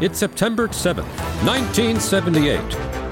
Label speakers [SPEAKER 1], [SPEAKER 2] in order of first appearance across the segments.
[SPEAKER 1] It's September 7th, 1978,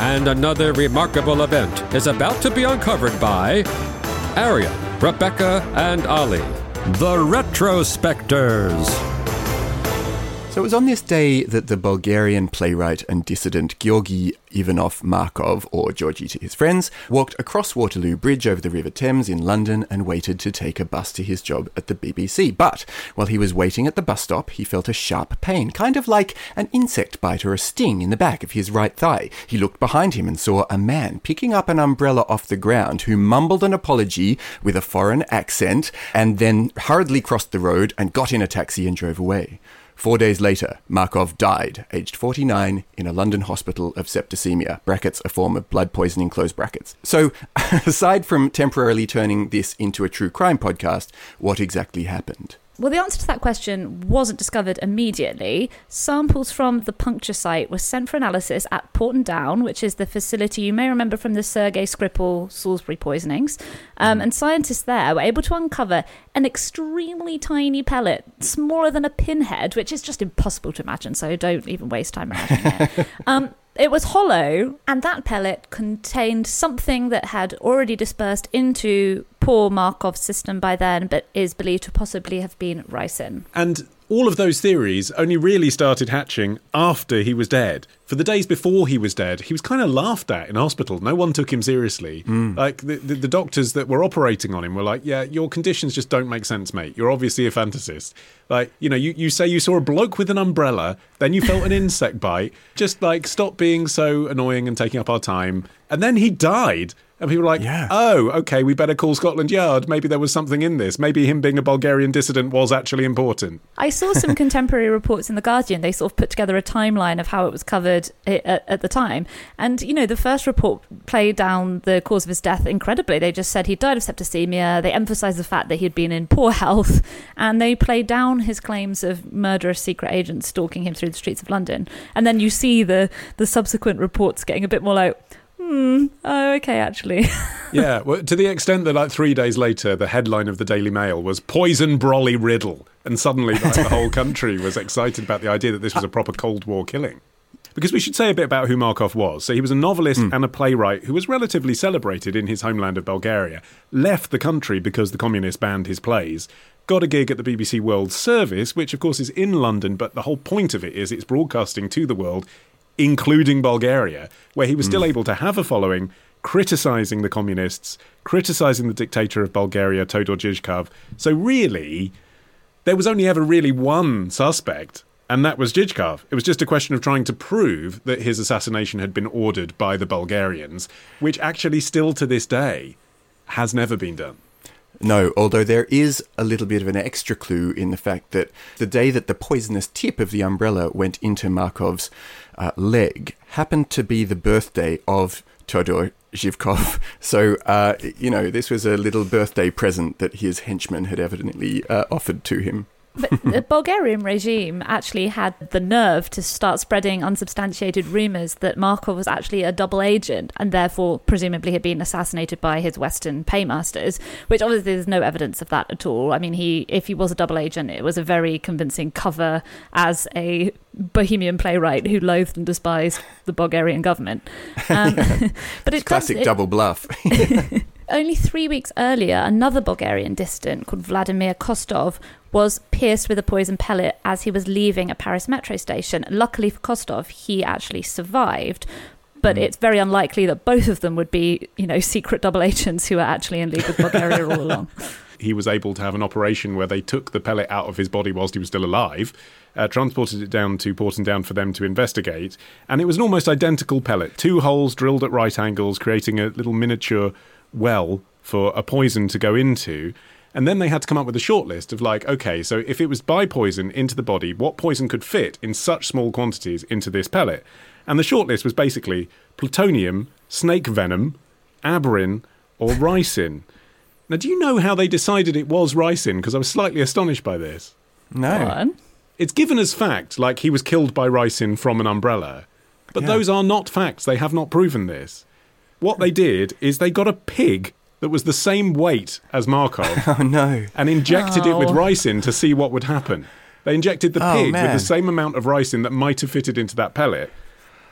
[SPEAKER 1] and another remarkable event is about to be uncovered by Arion, Rebecca, and Olly, the Retrospectors.
[SPEAKER 2] So it was on this day that the Bulgarian playwright and dissident Georgi Ivanov Markov, or Georgie to his friends, walked across Waterloo Bridge over the River Thames in London and waited to take a bus to his job at the BBC. But while he was waiting at the bus stop, he felt a sharp pain, kind of like an insect bite or a sting in the back of his right thigh. He looked behind him and saw a man picking up an umbrella off the ground who mumbled an apology with a foreign accent and then hurriedly crossed the road and got in a taxi and drove away. Four days later, Markov died, aged 49, in a London hospital of septicemia, brackets, a form of blood poisoning, close brackets. So, aside from temporarily turning this into a true crime podcast, what exactly happened?
[SPEAKER 3] Well, the answer to that question wasn't discovered immediately. Samples from the puncture site were sent for analysis at Porton Down, which is the facility you may remember from the Sergei Skripal Salisbury poisonings. Um, and scientists there were able to uncover an extremely tiny pellet, smaller than a pinhead, which is just impossible to imagine, so don't even waste time imagining it. Um, it was hollow, and that pellet contained something that had already dispersed into poor Markov's system by then, but is believed to possibly have been ricin.
[SPEAKER 4] And all of those theories only really started hatching after he was dead. For the days before he was dead, he was kind of laughed at in hospital. No one took him seriously.
[SPEAKER 2] Mm.
[SPEAKER 4] Like the, the, the doctors that were operating on him were like, "Yeah, your conditions just don't make sense, mate. You're obviously a fantasist. Like, you know, you, you say you saw a bloke with an umbrella, then you felt an insect bite. Just like stop being so annoying and taking up our time." And then he died. And people were like,
[SPEAKER 2] Yeah.
[SPEAKER 4] oh, okay, we better call Scotland Yard. Maybe there was something in this. Maybe him being a Bulgarian dissident was actually important.
[SPEAKER 3] I saw some contemporary reports in The Guardian. They sort of put together a timeline of how it was covered eh, at, at the time. And, you know, the first report played down the cause of his death incredibly. They just said he died of septicemia. They emphasized the fact that he'd been in poor health. And they played down his claims of murderous secret agents stalking him through the streets of London. And then you see the, the subsequent reports getting a bit more like, hmm, oh, okay, actually.
[SPEAKER 4] yeah, well, to the extent that like three days later, the headline of the Daily Mail was "Poison Brolly Riddle," and suddenly like, the whole country was excited about the idea that this was a proper Cold War killing. Because we should say a bit about who Markov was. So he was a novelist and a playwright who was relatively celebrated in his homeland of Bulgaria. Left the country because the communists banned his plays. Got a gig at the BBC World Service, which of course is in London, but the whole point of it is it's broadcasting to the world including Bulgaria, where he was still hmm. able to have a following, criticizing the communists, criticizing the dictator of Bulgaria, Todor Zhivkov. So really, there was only ever really one suspect, and that was Zhivkov. It was just a question of trying to prove that his assassination had been ordered by the Bulgarians, which actually still to this day has never been done.
[SPEAKER 2] No, although there is a little bit of an extra clue in the fact that the day that the poisonous tip of the umbrella went into Markov's uh, leg happened to be the birthday of Todor Zhivkov. So, uh, you know, this was a little birthday present that his henchman had evidently uh, offered to him.
[SPEAKER 3] But the Bulgarian regime actually had the nerve to start spreading unsubstantiated rumours that Markov was actually a double agent and therefore presumably had been assassinated by his Western paymasters, which obviously there's no evidence of that at all. I mean, he if he was a double agent, it was a very convincing cover as a bohemian playwright who loathed and despised the Bulgarian government. Um, but it
[SPEAKER 2] Classic
[SPEAKER 3] does, it-
[SPEAKER 2] double bluff.
[SPEAKER 3] only three weeks earlier, another Bulgarian dissident called Vladimir Kostov was pierced with a poison pellet as he was leaving a Paris metro station. Luckily for Kostov, he actually survived. But it's very unlikely that both of them would be, you know, secret double agents who are actually in league with Bulgaria all along.
[SPEAKER 4] he was able to have an operation where they took the pellet out of his body whilst he was still alive, uh, transported it down to Porton Down for them to investigate, and it was an almost identical pellet. Two holes drilled at right angles, creating a little miniature well for a poison to go into. And then they had to come up with a short list of like, okay, so if it was by poison into the body, what poison could fit in such small quantities into this pellet? And the shortlist was basically plutonium, snake venom, abrin, or ricin. Now, do you know how they decided it was ricin? Because I was slightly astonished by this.
[SPEAKER 2] No.
[SPEAKER 3] One.
[SPEAKER 4] It's given as fact, like he was killed by ricin from an umbrella. But
[SPEAKER 2] Yeah.
[SPEAKER 4] those are not facts. They have not proven this. What they did is they got a pig that was the same weight as Markov
[SPEAKER 2] Oh no.
[SPEAKER 4] and injected it with
[SPEAKER 3] Oh.
[SPEAKER 4] ricin to see what would happen. They injected the
[SPEAKER 2] Oh,
[SPEAKER 4] pig with the same amount of ricin that might have fitted into that pellet.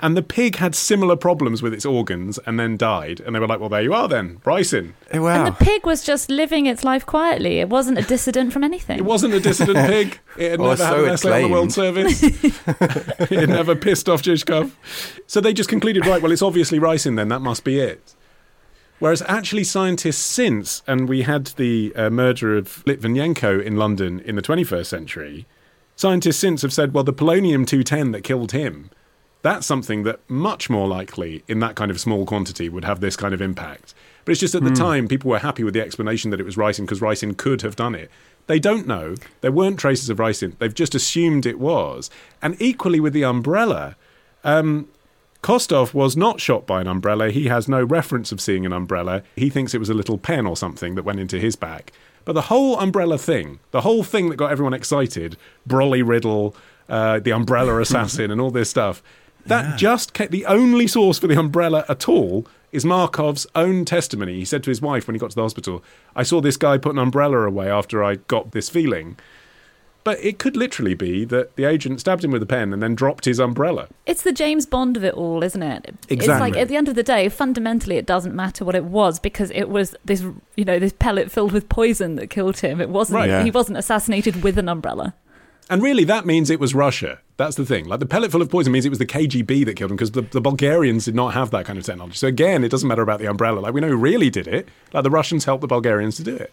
[SPEAKER 4] And the pig had similar problems with its organs and then died. And they were like, well, there you are then, ricin.
[SPEAKER 2] Eh, Wow.
[SPEAKER 3] And the pig was just living its life quietly. It wasn't a dissident from anything.
[SPEAKER 4] It wasn't a dissident pig. It had
[SPEAKER 2] Or
[SPEAKER 4] never had
[SPEAKER 2] so
[SPEAKER 4] an essay on the World Service. it had never pissed off Zhivkov. So they just concluded, right, well, it's obviously ricin then, that must be it. Whereas actually scientists since, and we had the uh, murder of Litvinenko in London in the 21st century, scientists since have said, well, the polonium-210 that killed him, that's something that much more likely in that kind of small quantity would have this kind of impact. But it's just at the time people were happy with the explanation that it was ricin because ricin could have done it. They don't know. There weren't traces of ricin. They've just assumed it was. And equally with the umbrella, um, Kostov was not shot by an umbrella. He has no reference of seeing an umbrella. He thinks it was a little pen or something that went into his back. But the whole umbrella thing, the whole thing that got everyone excited, Brolly Riddle, uh, the umbrella assassin, and all this stuff, that just ca the only source for the umbrella at all is Markov's own testimony. He said to his wife when he got to the hospital, I saw this guy put an umbrella away after I got this feeling. But it could literally be that the agent stabbed him with a pen and then dropped his umbrella.
[SPEAKER 3] It's the James Bond of it all, isn't it? It's
[SPEAKER 4] Exactly.
[SPEAKER 3] like at the end of the day, fundamentally, it doesn't matter what it was because it was this, you know, this pellet filled with poison that killed him. It wasn't.
[SPEAKER 4] Right.
[SPEAKER 2] Yeah.
[SPEAKER 3] He wasn't assassinated with an umbrella.
[SPEAKER 4] And really, that means it was Russia. That's the thing. Like the pellet full of poison means it was the KGB that killed him because the, the Bulgarians did not have that kind of technology. So again, it doesn't matter about the umbrella. Like we know who really did it. Like the Russians helped the Bulgarians to do it.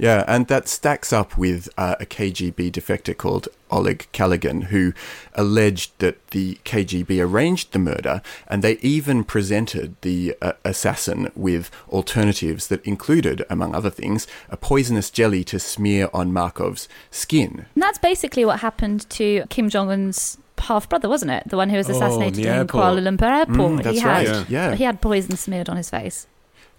[SPEAKER 2] Yeah, and that stacks up with uh, a KGB defector called Oleg Kalugin, who alleged that the KGB arranged the murder, and they even presented the uh, assassin with alternatives that included, among other things, a poisonous jelly to smear on Markov's skin.
[SPEAKER 3] And that's basically what happened to Kim Jong Un's half brother, wasn't it? The one who was
[SPEAKER 4] Oh,
[SPEAKER 3] assassinated
[SPEAKER 4] the
[SPEAKER 3] in
[SPEAKER 4] airport.
[SPEAKER 3] Kuala Lumpur airport.
[SPEAKER 2] Mm, that's
[SPEAKER 3] he had,
[SPEAKER 2] right. Yeah.
[SPEAKER 3] He had poison smeared on his face.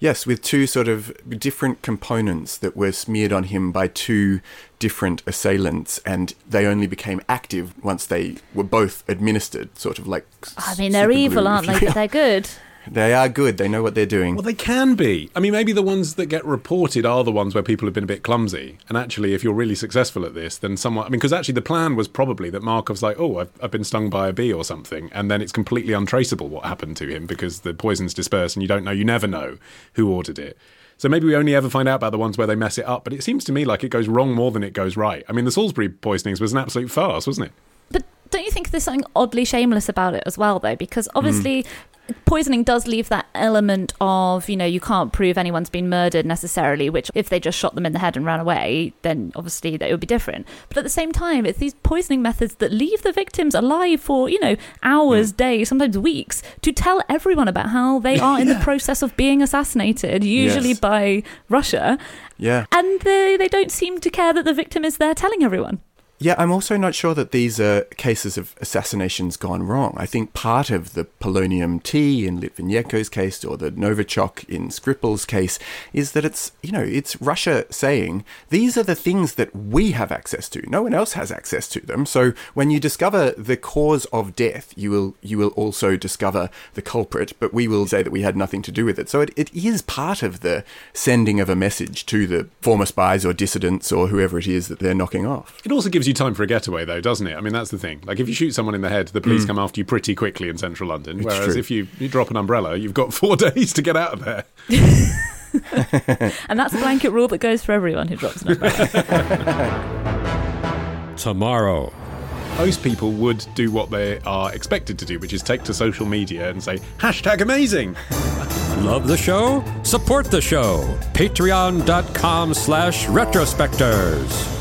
[SPEAKER 2] Yes, with two sort of different components that were smeared on him by two different assailants, and they only became active once they were both administered, sort of like.
[SPEAKER 3] I mean, they're evil,
[SPEAKER 2] glue,
[SPEAKER 3] aren't they? But they're good.
[SPEAKER 2] They are good. They know what they're doing.
[SPEAKER 4] Well, they can be. I mean, maybe the ones that get reported are the ones where people have been a bit clumsy. And actually, if you're really successful at this, then someone. I mean, because actually, the plan was probably that Markov's like, oh, I've, I've been stung by a bee or something. And then it's completely untraceable what happened to him because the poison's dispersed and you don't know, you never know who ordered it. So maybe we only ever find out about the ones where they mess it up. But it seems to me like it goes wrong more than it goes right. I mean, the Salisbury poisonings was an absolute farce, wasn't it?
[SPEAKER 3] But don't you think there's something oddly shameless about it as well, though? Because
[SPEAKER 2] Mm.
[SPEAKER 3] Poisoning does leave that element of, you know, you can't prove anyone's been murdered necessarily, which if they just shot them in the head and ran away, then obviously that would be different. But at the same time, it's these poisoning methods that leave the victims alive for, you know,
[SPEAKER 2] Mm.
[SPEAKER 3] hours, days, sometimes weeks to tell everyone about how they are in the process of being assassinated, usually
[SPEAKER 2] Yes.
[SPEAKER 3] by Russia.
[SPEAKER 2] yeah.
[SPEAKER 3] And they, they don't seem to care that the victim is there telling everyone.
[SPEAKER 2] Yeah, I'm also not sure that these are cases of assassinations gone wrong. I think part of the polonium tea in Litvinenko's case or the Novichok in Skripal's case is that it's, you know, it's Russia saying these are the things that we have access to. No one else has access to them. So when you discover the cause of death, you will you will also discover the culprit, but we will say that we had nothing to do with it. So it, it is part of the sending of a message to the former spies or dissidents or whoever it is that they're knocking off.
[SPEAKER 4] It also gives you time for a getaway, though, doesn't it? I mean, that's the thing. Like, if you shoot someone in the head, the police hmm. come after you pretty quickly in central London. whereas
[SPEAKER 2] true.
[SPEAKER 4] if you, you drop an umbrella, you've got four days to get out of there.
[SPEAKER 3] And that's a blanket rule that goes for everyone who drops an umbrella.
[SPEAKER 1] Tomorrow.
[SPEAKER 4] Most people would do what they are expected to do, which is take to social media and say, hashtag amazing.
[SPEAKER 1] Love the show? Support the show. Patreon.com slash retrospectors.